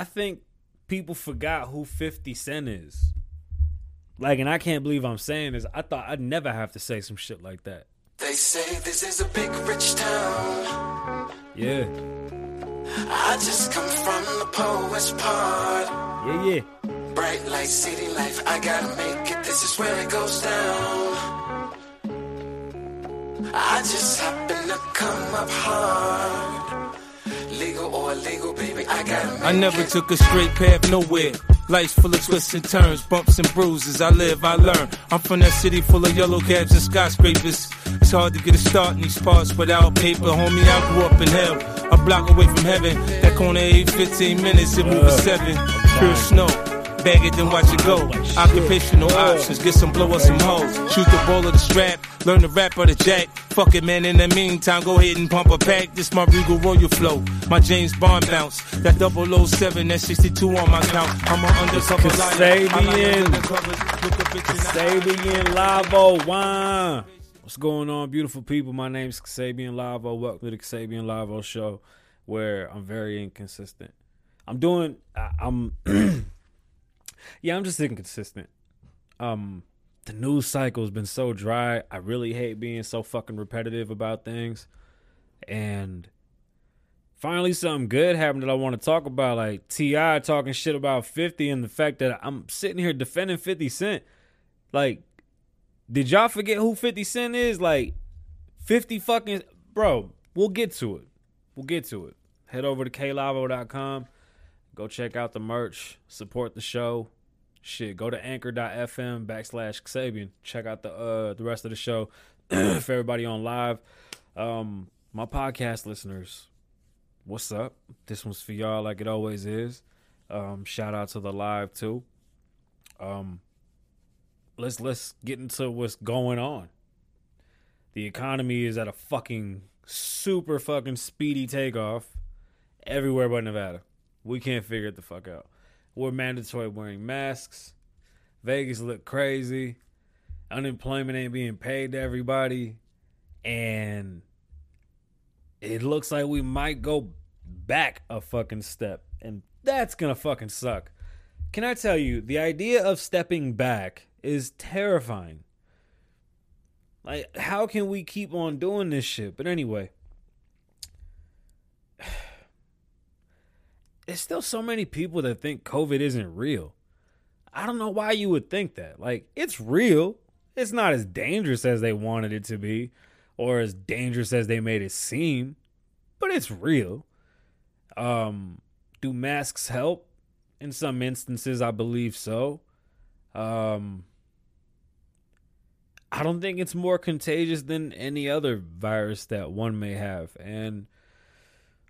I think people forgot who 50 Cent is. Like, and I can't believe I'm saying this. I thought I'd never have to say some shit like that. They say this is a big rich town. Yeah. I just come from the poet's part. Yeah, yeah. Bright light, city life, I gotta make it. This is where it goes down. I just happen to come up hard. Legal or illegal, baby, I gotta I never it. took a straight path nowhere. Life's full of twists and turns, bumps and bruises. I live, I learn. I'm from that city full of yellow cabs and skyscrapers. It's hard to get a start in these parts without paper. Homie, I grew up in hell, a block away from heaven. That corner ain't 15 minutes, it move at seven. Pure snow. Bag it, then watch it go. Occupational options, get some blow up some hoes. Shoot the ball of the strap, learn the rap of the jack. Fuck it, man. In the meantime, go ahead and pump a pack. This my Regal Royal flow, my James Bond bounce. That 007, that 62 on my count. I'm an undercover liar. Kasabian. a bitch in the eye. Kasabian Lavoe Wine. What's going on, beautiful people? My name's Kasabian Lavoe. Welcome to the Kasabian Lavoe show, where I'm very inconsistent. I'm doing. I, I'm. yeah, I'm just inconsistent. Um, the news cycle has been so dry. I really hate being so fucking repetitive about things, and finally something good happened that I want to talk about. Like T.I. talking shit about Fifty and the fact that I'm sitting here defending Fifty Cent. Like, did y'all forget who 50 Cent is? Like, 50 fucking. Bro, we'll get to it. We'll get to it. Head over to klavo.com. Go check out the merch. Support the show. Shit, go to anchor.fm backslash Xabian. Check out the uh the rest of the show for everybody on live. Um, my podcast listeners, what's up? This one's for y'all like it always is. Um, shout out to the live too. Um, let's let's get into what's going on. The economy is at a fucking super fucking speedy takeoff everywhere but Nevada. We can't figure it the fuck out. We're mandatory wearing masks. Vegas look crazy. Unemployment ain't being paid to everybody. And it looks like we might go back a fucking step. And that's gonna fucking suck. Can I tell you, the idea of stepping back is terrifying. Like, how can we keep on doing this shit? But anyway, there's still so many people that think COVID isn't real. I don't know why you would think that. Like, it's real. It's not as dangerous as they wanted it to be or as dangerous as they made it seem, but it's real. Um, do masks help? In some instances, I believe so. Um, I don't think it's more contagious than any other virus that one may have. And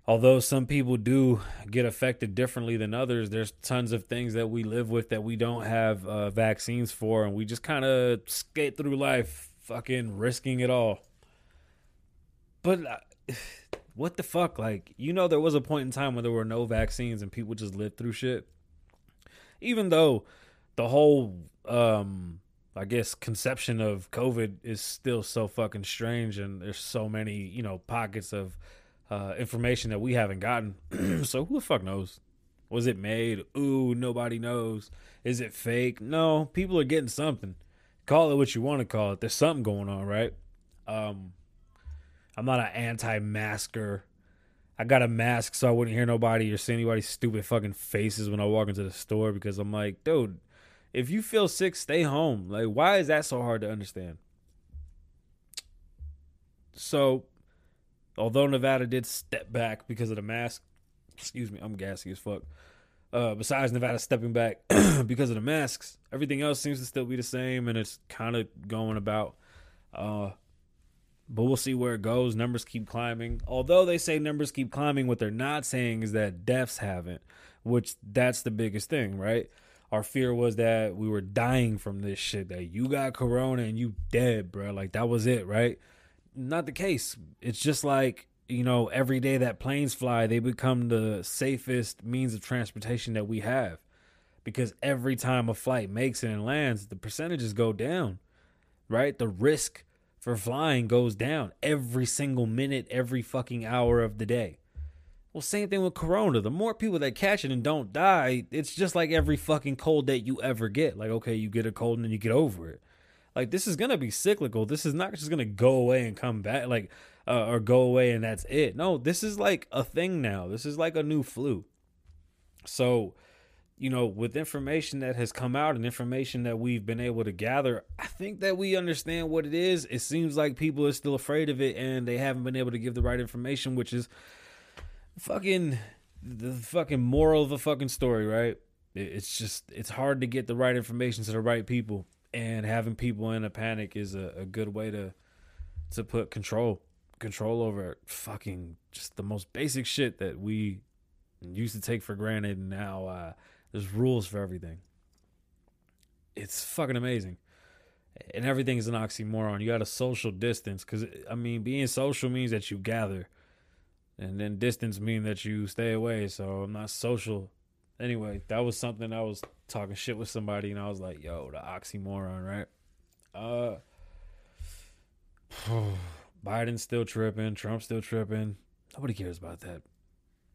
although some people do get affected differently than others, there's tons of things that we live with that we don't have uh, vaccines for. And we just kind of skate through life fucking risking it all. But uh, what the fuck? Like, you know, there was a point in time when there were no vaccines and people just lived through shit. Even though the whole um I guess conception of COVID is still so fucking strange, and there's so many you know pockets of uh, information that we haven't gotten. so who the fuck knows? Was it made? Ooh, nobody knows. Is it fake? No, people are getting something. Call it what you want to call it. There's something going on, right? Um, I'm not an anti-masker. I got a mask so I wouldn't hear nobody or see anybody's stupid fucking faces when I walk into the store because I'm like, dude, if you feel sick, stay home. Like, why is that so hard to understand? So, although Nevada did step back because of the mask, excuse me, I'm gassy as fuck. Uh, besides Nevada stepping back because of the masks, everything else seems to still be the same, and it's kind of going about. Uh, but we'll see where it goes. Numbers keep climbing. Although they say numbers keep climbing, what they're not saying is that deaths haven't, which that's the biggest thing, right? Our fear was that we were dying from this shit, that you got corona and you dead, bro. Like that was it, right? Not the case. It's just like, you know, every day that planes fly, they become the safest means of transportation that we have. Because every time a flight makes it and lands, the percentages go down, right? The risk for flying goes down every single minute, every fucking hour of the day. Well, same thing with Corona. The more people that catch it and don't die, it's just like every fucking cold that you ever get. Like, okay, you get a cold and then you get over it. Like, this is gonna be cyclical. This is not just gonna go away and come back, like, uh, or go away and that's it. No, this is like a thing now. This is like a new flu. So, you know, with information that has come out and information that we've been able to gather, I think that we understand what it is. It seems like people are still afraid of it and they haven't been able to give the right information, which is fucking the fucking moral of the fucking story, right? It's just it's hard to get the right information to the right people, and having people in a panic is a, a good way to to put control control over fucking just the most basic shit that we used to take for granted. And now uh, there's rules for everything. It's fucking amazing. And everything is an oxymoron. You got a social distance because I mean, being social means that you gather and then distance mean that you stay away. So I'm not social. Anyway, that was something I was talking shit with somebody, and I was like, "Yo, the oxymoron, right?" Uh, Biden's still tripping, Trump's still tripping. Nobody cares about that.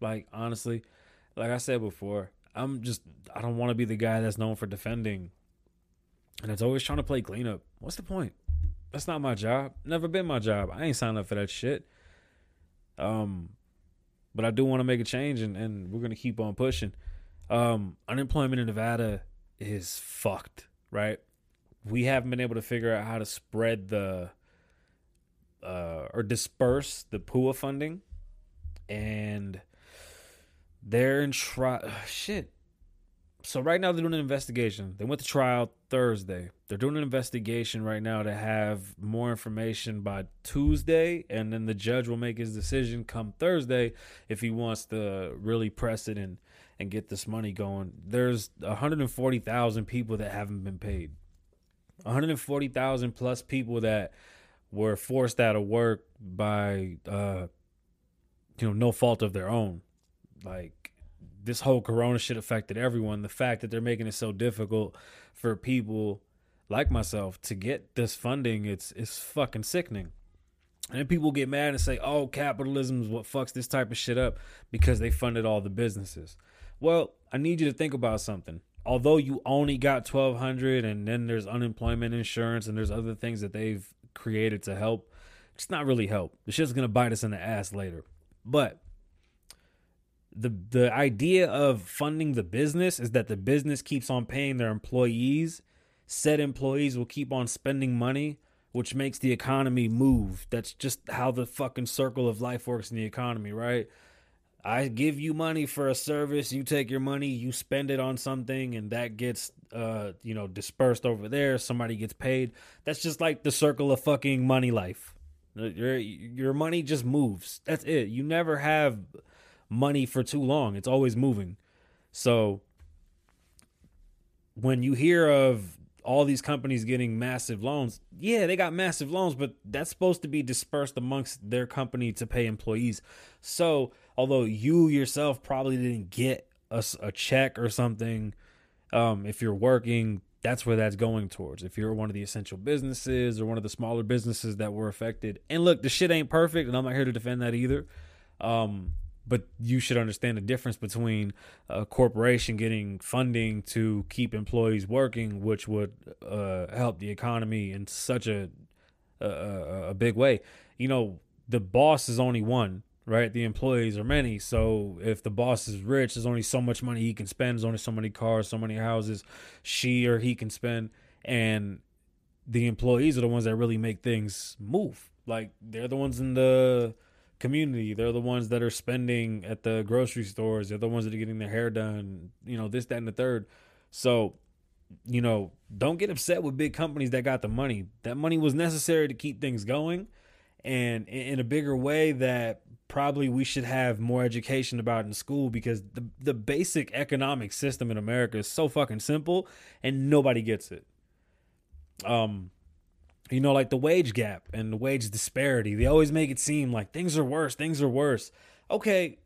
Like honestly, like I said before, I'm just I don't want to be the guy that's known for defending, and it's always trying to play cleanup. What's the point? That's not my job. Never been my job. I ain't signed up for that shit. Um, but I do want to make a change, and, and we're gonna keep on pushing. Um, unemployment in Nevada is fucked, right? We haven't been able to figure out how to spread the uh, or disperse the PUA funding, and they're in trial. Shit. So right now they're doing an investigation. They went to trial Thursday. They're doing an investigation right now to have more information by Tuesday, and then the judge will make his decision come Thursday if he wants to really press it and and get this money going. There's 140,000 people that haven't been paid. 140,000 plus people that were forced out of work by uh you know no fault of their own. Like this whole corona shit affected everyone. The fact that they're making it so difficult for people like myself to get this funding, it's it's fucking sickening. And then people get mad and say, "Oh, capitalism is what fucks this type of shit up because they funded all the businesses." Well, I need you to think about something. Although you only got 1200 and then there's unemployment insurance and there's other things that they've created to help, it's not really help. The shit's to bite us in the ass later. But the the idea of funding the business is that the business keeps on paying their employees. Said employees will keep on spending money which makes the economy move. That's just how the fucking circle of life works in the economy right? I give you money for a service you take your money you spend it on something and that gets uh you know dispersed over there. Somebody gets paid. That's just like the circle of fucking money life. Your your money just moves. That's it. You never have money for too long. It's always moving. So when you hear of all these companies getting massive loans, yeah, they got massive loans, but that's supposed to be dispersed amongst their company to pay employees. So although you yourself probably didn't get a, a check or something, um, if you're working, that's where that's going towards. If you're one of the essential businesses or one of the smaller businesses that were affected, and look, the shit ain't perfect, and I'm not here to defend that either. Um, but you should understand the difference between a corporation getting funding to keep employees working, which would uh, help the economy in such a, a a big way. You know, the boss is only one, right? The employees are many. So if the boss is rich, there's only so much money he can spend. There's only so many cars, so many houses she or he can spend, and the employees are the ones that really make things move. Like they're the ones in the community. They're the ones that are spending at the grocery stores. They're the ones that are getting their hair done, you know, this, that, and the third. So, you know, don't get upset with big companies that got the money. That money was necessary to keep things going. And in a bigger way that probably we should have more education about in school because the the basic economic system in America is so fucking simple and nobody gets it. Um you know, like the wage gap and the wage disparity. They always make it seem like things are worse, things are worse. Okay,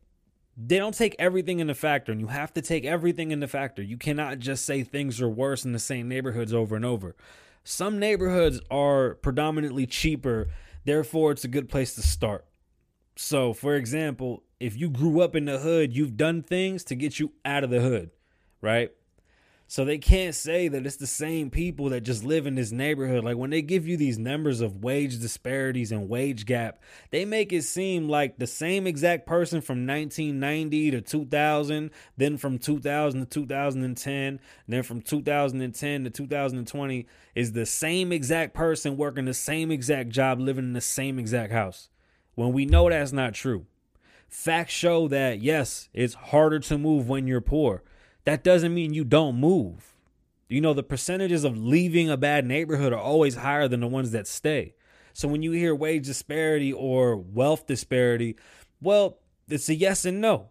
they don't take everything into factor, and you have to take everything into factor. You cannot just say things are worse in the same neighborhoods over and over. Some neighborhoods are predominantly cheaper, therefore, it's a good place to start. So, for example, if you grew up in the hood, you've done things to get you out of the hood, right? So they can't say that it's the same people that just live in this neighborhood. Like when they give you these numbers of wage disparities and wage gap, they make it seem like the same exact person from 1990 to 2000, then from 2000 to 2010, then from 2010 to 2020 is the same exact person working the same exact job, living in the same exact house. When we know that's not true. Facts show that yes, it's harder to move when you're poor that doesn't mean you don't move. You know, the percentages of leaving a bad neighborhood are always higher than the ones that stay. So when you hear wage disparity or wealth disparity, well, it's a yes and no.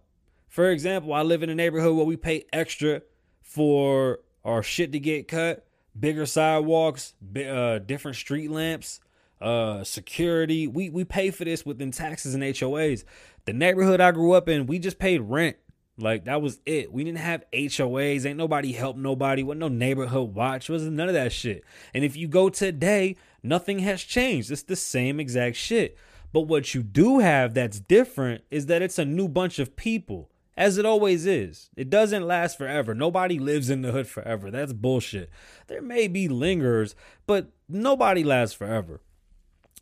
For example, I live in a neighborhood where we pay extra for our shit to get cut, bigger sidewalks, uh, different street lamps, uh, security. We we pay for this within taxes and HOAs. The neighborhood I grew up in, we just paid rent like that was it. We didn't have HOAs. Ain't nobody help nobody. What no neighborhood watch. Was none of that shit. And if you go today, nothing has changed. It's the same exact shit. But what you do have that's different is that it's a new bunch of people, as it always is. It doesn't last forever. Nobody lives in the hood forever. That's bullshit. There may be lingerers, but nobody lasts forever.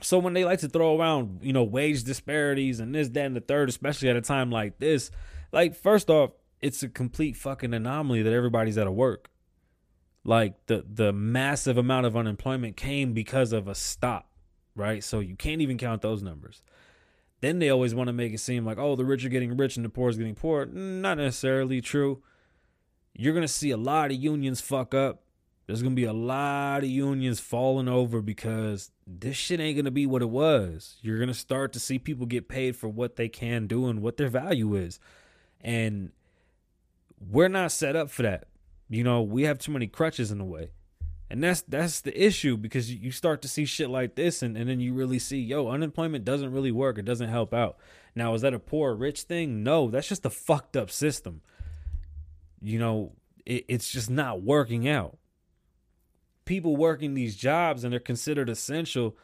So when they like to throw around, you know, wage disparities and this, that, and the third, especially at a time like this, like, first off, it's a complete fucking anomaly that everybody's out of work. Like the the massive amount of unemployment came because of a stop, right? So you can't even count those numbers. Then they always want to make it seem like, oh, the rich are getting rich and the poor is getting poor. Not necessarily true. You're gonna see a lot of unions fuck up. There's gonna be a lot of unions falling over because this shit ain't gonna be what it was. You're gonna start to see people get paid for what they can do and what their value is. And we're not set up for that. You know, we have too many crutches in the way. And that's that's the issue because you start to see shit like this and, and then you really see, yo, unemployment doesn't really work. It doesn't help out. Now, is that a poor rich thing? No, that's just a fucked up system. You know, it, it's just not working out. People working these jobs and they're considered essential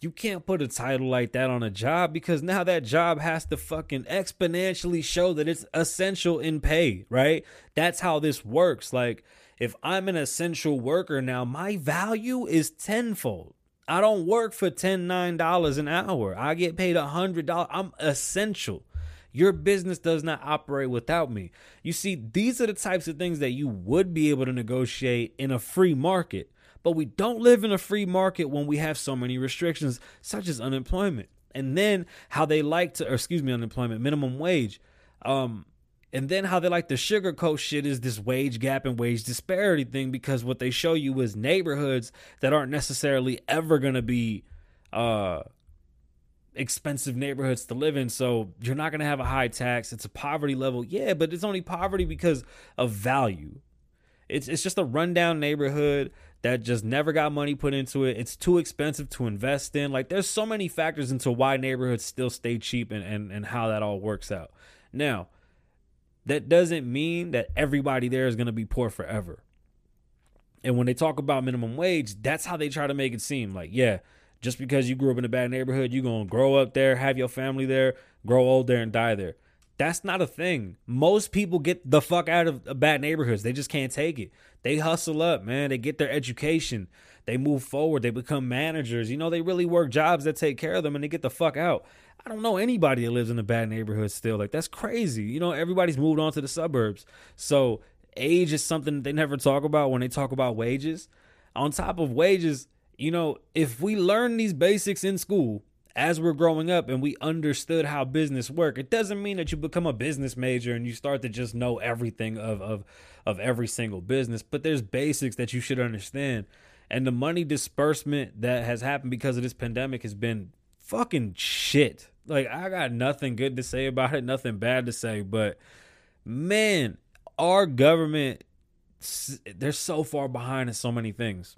you can't put a title like that on a job because now that job has to fucking exponentially show that it's essential in pay, right? That's how this works. Like, if I'm an essential worker now, my value is tenfold. I don't work for ten nine dollars an hour. I get paid a hundred dollars. I'm essential. Your business does not operate without me. You see, these are the types of things that you would be able to negotiate in a free market. But we don't live in a free market when we have so many restrictions, such as unemployment. And then how they like to, or excuse me, unemployment, minimum wage. Um, and then how they like to sugarcoat shit is this wage gap and wage disparity thing because what they show you is neighborhoods that aren't necessarily ever going to be uh expensive neighborhoods to live in. So you're not going to have a high tax. It's a poverty level. Yeah, but it's only poverty because of value. It's it's just a rundown neighborhood that just never got money put into it. It's too expensive to invest in. Like there's so many factors into why neighborhoods still stay cheap and, and, and how that all works out. Now, that doesn't mean that everybody there is going to be poor forever. And when they talk about minimum wage, that's how they try to make it seem like, yeah, just because you grew up in a bad neighborhood, you're going to grow up there, have your family there, grow old there, and die there. That's not a thing. Most people get the fuck out of uh, bad neighborhoods. They just can't take it. They hustle up, man. They get their education. They move forward. They become managers. You know, they really work jobs that take care of them and they get the fuck out. I don't know anybody that lives in a bad neighborhood still. Like, that's crazy. You know, everybody's moved on to the suburbs. So, age is something they never talk about when they talk about wages. On top of wages, you know, if we learn these basics in school, as we're growing up and we understood how business work it doesn't mean that you become a business major and you start to just know everything of of of every single business but there's basics that you should understand. And the money disbursement that has happened because of this pandemic has been fucking shit. Like i got nothing good to say about it nothing bad to say but man our government they're so far behind in so many things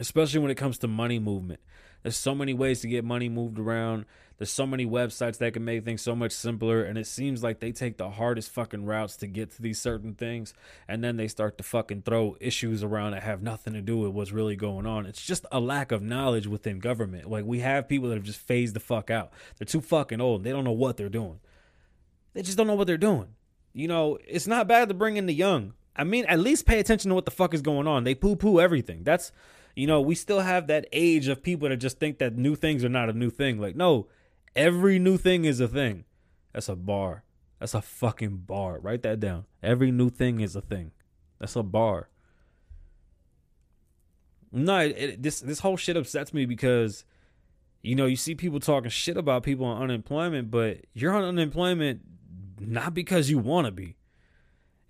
especially when it comes to money movement There's so many ways to get money moved around. There's so many websites that can make things so much simpler. And it seems like they take the hardest fucking routes to get to these certain things. And then they start to fucking throw issues around that have nothing to do with what's really going on. It's just a lack of knowledge within government. Like we have people that have just phased the fuck out. They're too fucking old. They don't know what they're doing. They just don't know what they're doing. You know, it's not bad to bring in the young. I mean, at least pay attention to what the fuck is going on. They poo poo everything. That's, you know, we still have that age of people that just think that new things are not a new thing. Like, no, every new thing is a thing. That's a bar. That's a fucking bar. Write that down. Every new thing is a thing. That's a bar. No, it, it, this this whole shit upsets me because, you know, you see people talking shit about people on unemployment, but you're on unemployment not because you want to be.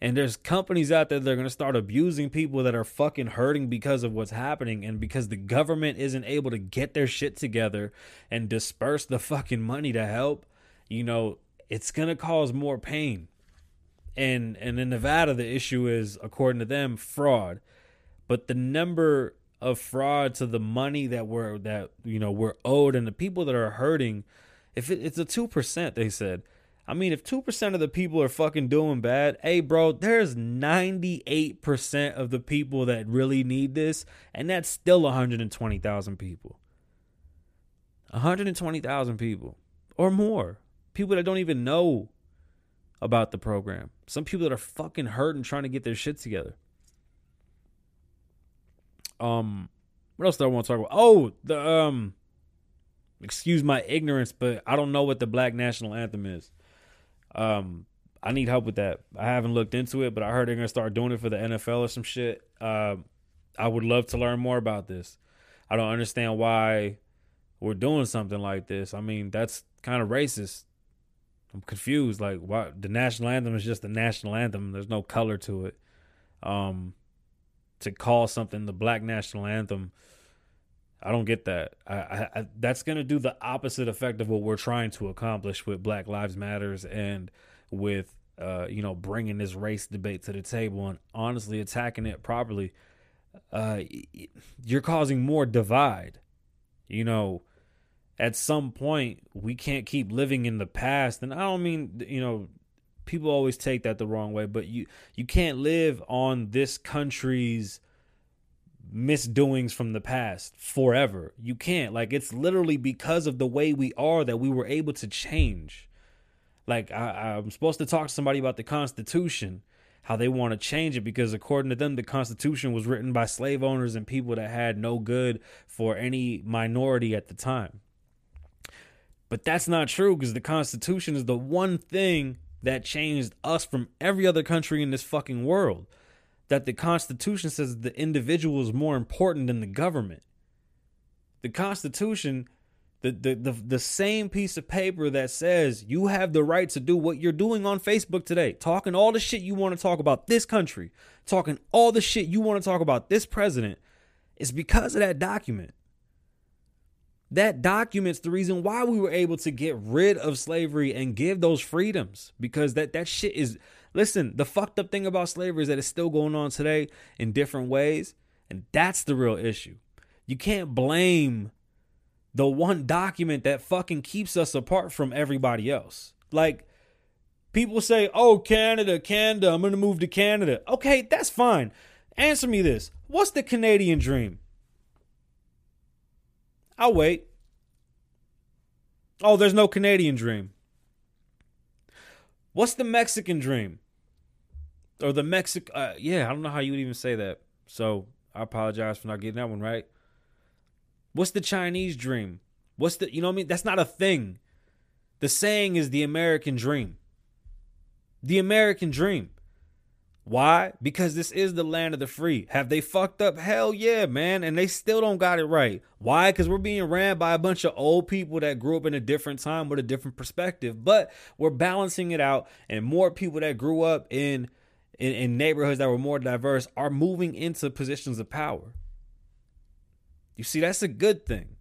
And there's companies out there that are going to start abusing people that are fucking hurting because of what's happening and because the government isn't able to get their shit together and disperse the fucking money to help. You know, it's going to cause more pain. And and in Nevada the issue is according to them fraud. But the number of fraud to the money that we're that you know we're owed and the people that are hurting if it, it's a 2% they said I mean, if 2% of the people are fucking doing bad, hey, bro, there's 98% of the people that really need this, and that's still 120,000 people. 120,000 people or more. People that don't even know about the program. Some people that are fucking hurting trying to get their shit together. Um, what else do I want to talk about? Oh, the um, excuse my ignorance, but I don't know what the Black National Anthem is. Um, I need help with that. I haven't looked into it, but I heard they're gonna start doing it for the NFL or some shit. Uh, I would love to learn more about this. I don't understand why we're doing something like this. I mean, that's kind of racist. I'm confused. Like, why the national anthem is just the national anthem. There's no color to it. Um, to call something the Black National Anthem, I don't get that. I, I, I, that's gonna do the opposite effect of what we're trying to accomplish with Black Lives Matters and with uh, you know bringing this race debate to the table and honestly attacking it properly. Uh, you're causing more divide. You know, at some point we can't keep living in the past, and I don't mean you know people always take that the wrong way, but you you can't live on this country's misdoings from the past forever. You can't. Like it's literally because of the way we are that we were able to change. Like I, I'm supposed to talk to somebody about the Constitution, how they want to change it because according to them, the Constitution was written by slave owners and people that had no good for any minority at the time. But that's not true because the Constitution is the one thing that changed us from every other country in this fucking world that the Constitution says the individual is more important than the government. The Constitution, the, the, the, the same piece of paper that says you have the right to do what you're doing on Facebook today, talking all the shit you want to talk about this country, talking all the shit you want to talk about this president, is because of that document. That documents the reason why we were able to get rid of slavery and give those freedoms because that that shit is Listen, the fucked up thing about slavery is that it's still going on today in different ways, and that's the real issue. You can't blame the one document that fucking keeps us apart from everybody else. Like, people say, oh, Canada, Canada, I'm going to move to Canada. Okay, that's fine. Answer me this What's the Canadian dream? I'll wait. Oh, there's no Canadian dream. What's the Mexican dream? Or the Mexic? Uh, yeah, I don't know how you would even say that. So I apologize for not getting that one right. What's the Chinese dream? What's the? You know what I mean? That's not a thing. The saying is the American dream. The American dream. Why? Because this is the land of the free. Have they fucked up? Hell yeah, man. And they still don't got it right. Why? Because we're being ran by a bunch of old people that grew up in a different time with a different perspective. But we're balancing it out, and more people that grew up in, in, in neighborhoods that were more diverse are moving into positions of power. You see, that's a good thing.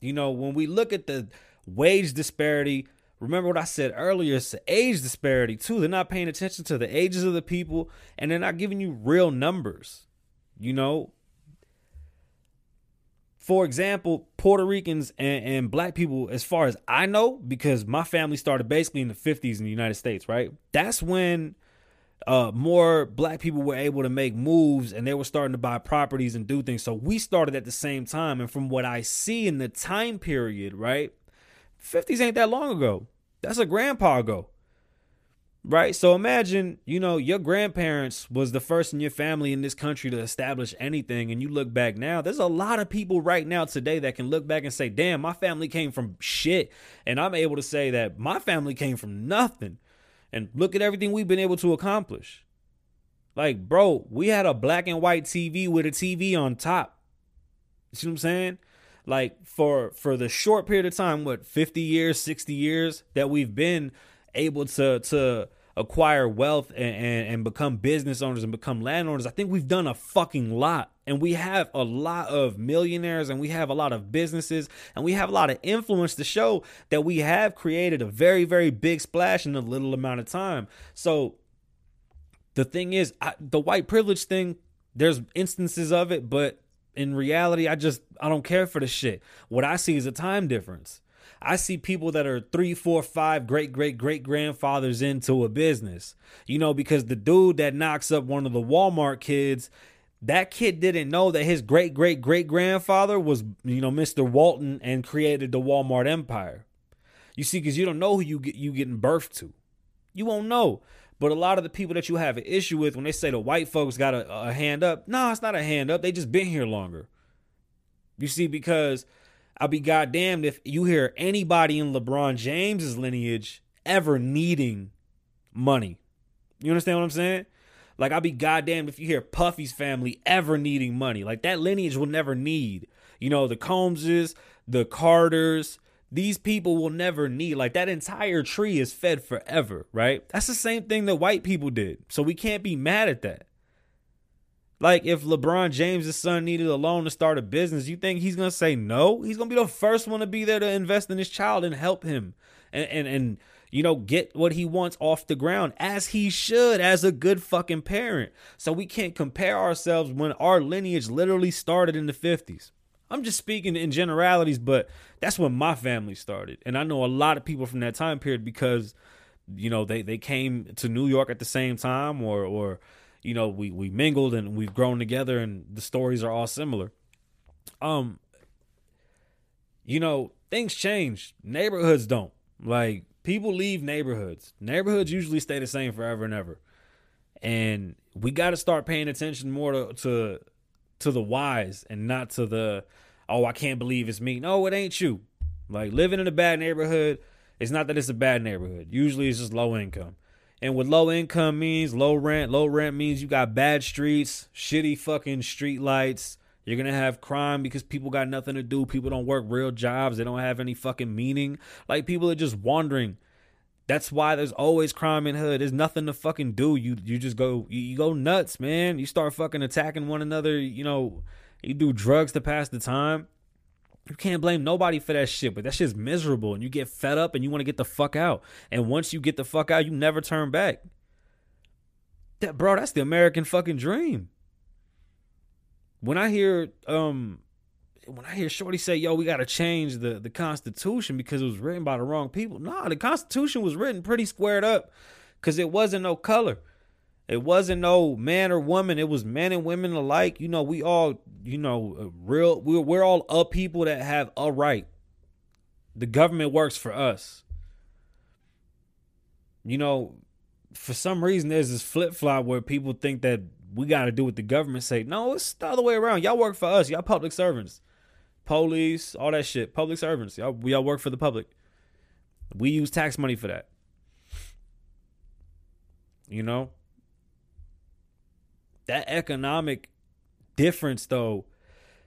You know, when we look at the wage disparity Remember what I said earlier, it's the age disparity too. They're not paying attention to the ages of the people and they're not giving you real numbers. You know, for example, Puerto Ricans and, and black people, as far as I know, because my family started basically in the 50s in the United States, right? That's when uh, more black people were able to make moves and they were starting to buy properties and do things. So we started at the same time. And from what I see in the time period, right? 50s ain't that long ago. That's a grandpa ago. Right? So imagine, you know, your grandparents was the first in your family in this country to establish anything and you look back now, there's a lot of people right now today that can look back and say, "Damn, my family came from shit." And I'm able to say that my family came from nothing. And look at everything we've been able to accomplish. Like, bro, we had a black and white TV with a TV on top. You see what I'm saying? Like for for the short period of time, what, 50 years, 60 years that we've been able to to acquire wealth and, and, and become business owners and become landowners, I think we've done a fucking lot. And we have a lot of millionaires and we have a lot of businesses and we have a lot of influence to show that we have created a very, very big splash in a little amount of time. So the thing is, I, the white privilege thing, there's instances of it, but in reality, I just, I don't care for the shit. What I see is a time difference. I see people that are three, four, five great, great, great grandfathers into a business. You know, because the dude that knocks up one of the Walmart kids, that kid didn't know that his great, great, great grandfather was, you know, Mr. Walton and created the Walmart empire. You see, because you don't know who you get you getting birth to. You won't know. But a lot of the people that you have an issue with when they say the white folks got a, a hand up, no, it's not a hand up. They just been here longer. You see, because I'll be goddamned if you hear anybody in LeBron James's lineage ever needing money. You understand what I'm saying? Like I'll be goddamned if you hear Puffy's family ever needing money. Like that lineage will never need. You know, the Combses, the Carters, these people will never need. Like that entire tree is fed forever, right? That's the same thing that white people did. So we can't be mad at that. Like if LeBron James' son needed a loan to start a business, you think he's gonna say no? He's gonna be the first one to be there to invest in his child and help him and and, and you know get what he wants off the ground as he should as a good fucking parent. So we can't compare ourselves when our lineage literally started in the 50s. I'm just speaking in generalities, but that's when my family started. And I know a lot of people from that time period because you know they they came to New York at the same time or or you know we we mingled and we've grown together and the stories are all similar. Um you know things change. Neighborhoods don't. Like people leave neighborhoods. Neighborhoods usually stay the same forever and ever. And we got to start paying attention more to, to to the whys and not to the oh i can't believe it's me. No it ain't you. Like living in a bad neighborhood it's not that it's a bad neighborhood. Usually it's just low income and what low income means, low rent, low rent means you got bad streets, shitty fucking street lights. You're gonna have crime because people got nothing to do. People don't work real jobs. They don't have any fucking meaning. Like people are just wandering. That's why there's always crime in hood. There's nothing to fucking do. You you just go you, you go nuts, man. You start fucking attacking one another. You know, you do drugs to pass the time you can't blame nobody for that shit, but that shit's miserable and you get fed up and you want to get the fuck out. And once you get the fuck out, you never turn back. That bro, that's the American fucking dream. When I hear um when I hear Shorty say, yo, we gotta change the, the Constitution because it was written by the wrong people. Nah, the Constitution was written pretty squared up because it wasn't no color. It wasn't no man or woman. It was men and women alike. You know, we all, you know, real. We're we're all a people that have a right. The government works for us. You know, for some reason, there's this flip flop where people think that we got to do what the government say. No, it's the other way around. Y'all work for us. Y'all public servants, police, all that shit. Public servants. Y'all, y'all work for the public. We use tax money for that. You know, that economic difference though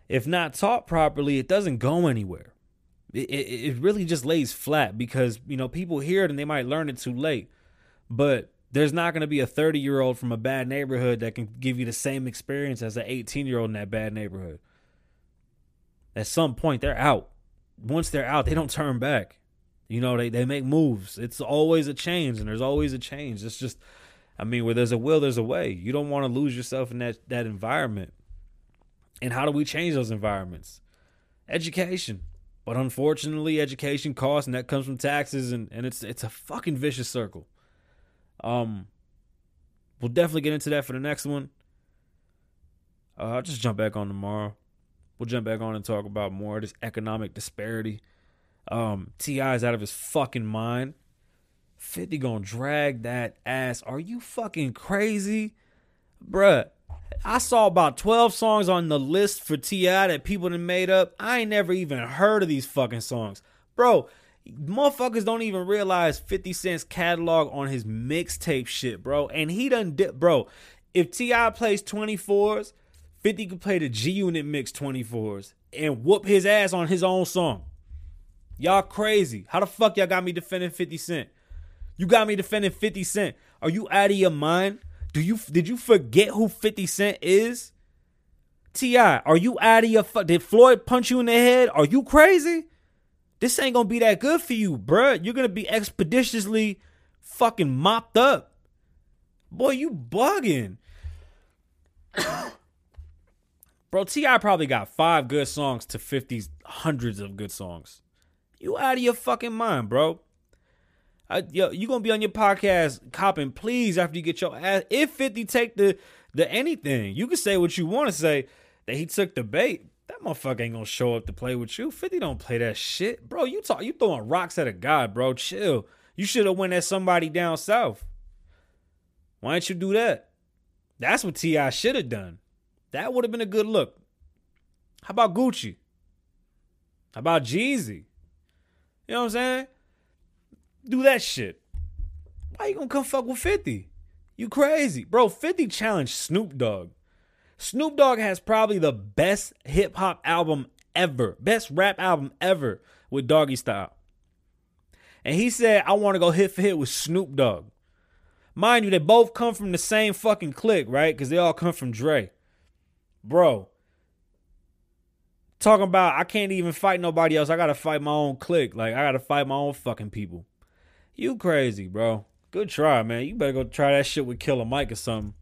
if not taught properly it doesn't go anywhere. It, it, it, really just lays flat because you know people hear it and they might learn it too late. But there's not going to be a 30 year old from a bad neighborhood that can give you the same experience as an 18 year old in that bad neighborhood. At some point they're out. Once they're out they don't turn back. You know they, they make moves. It's always a change and there's always a change. It's just I mean, where there's a will, there's a way. You don't want to lose yourself in that that environment. And how do we change those environments? education. But unfortunately, education costs, and that comes from taxes, and, and it's it's a fucking vicious circle. Um, we'll definitely get into that for the next one. Uh, I'll just jump back on tomorrow. We'll jump back on and talk about more of this economic disparity. Um, T.I. is out of his fucking mind. 50 gonna drag that ass. Are you fucking crazy? Bruh, I saw about 12 songs on the list for T.I. that people done made up. I ain't never even heard of these fucking songs. Bro, motherfuckers don't even realize 50 Cent's catalog on his mixtape shit, bro. And he done dip, bro. If T.I. plays 24s, 50 could play the G Unit mix 24s and whoop his ass on his own song. Y'all crazy. How the fuck y'all got me defending 50 Cent? You got me defending 50 Cent. Are you out of your mind? Do you did you forget who 50 Cent is? T.I., are you out of your fuck? Did Floyd punch you in the head? Are you crazy? This ain't gonna be that good for you, bruh. You're gonna be expeditiously fucking mopped up. Boy, you bugging. Bro, T.I. probably got five good songs to 50's hundreds of good songs. You out of your fucking mind, bro. I, yo, you gonna be on your podcast copping, please, after you get your ass. If 50 take the the anything, you can say what you want to say that he took the bait. That motherfucker ain't gonna show up to play with you. 50 don't play that shit. Bro, you talk you throwing rocks at a guy, bro. Chill. You should have went at somebody down south. Why didn't you do that? That's what T.I. should have done. That would have been a good look. How about Gucci? How about Jeezy? You know what I'm saying? Do that shit. Why you gonna come fuck with 50? You crazy. Bro, 50 challenged Snoop Dogg. Snoop Dogg has probably the best hip hop album ever, best rap album ever with Doggystyle. And he said, I want to go hit for hit with Snoop Dogg. Mind you, they both come from the same fucking clique, right? Because they all come from Dre. Bro, talking about I can't even fight nobody else. I gotta fight my own clique. Like I gotta fight my own fucking people. You crazy, bro. Good try, man. You better go try that shit with Killer Mike or something.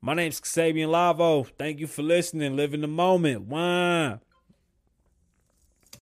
My name's Xavier Lavoe. Thank you for listening. Live in the moment. Why?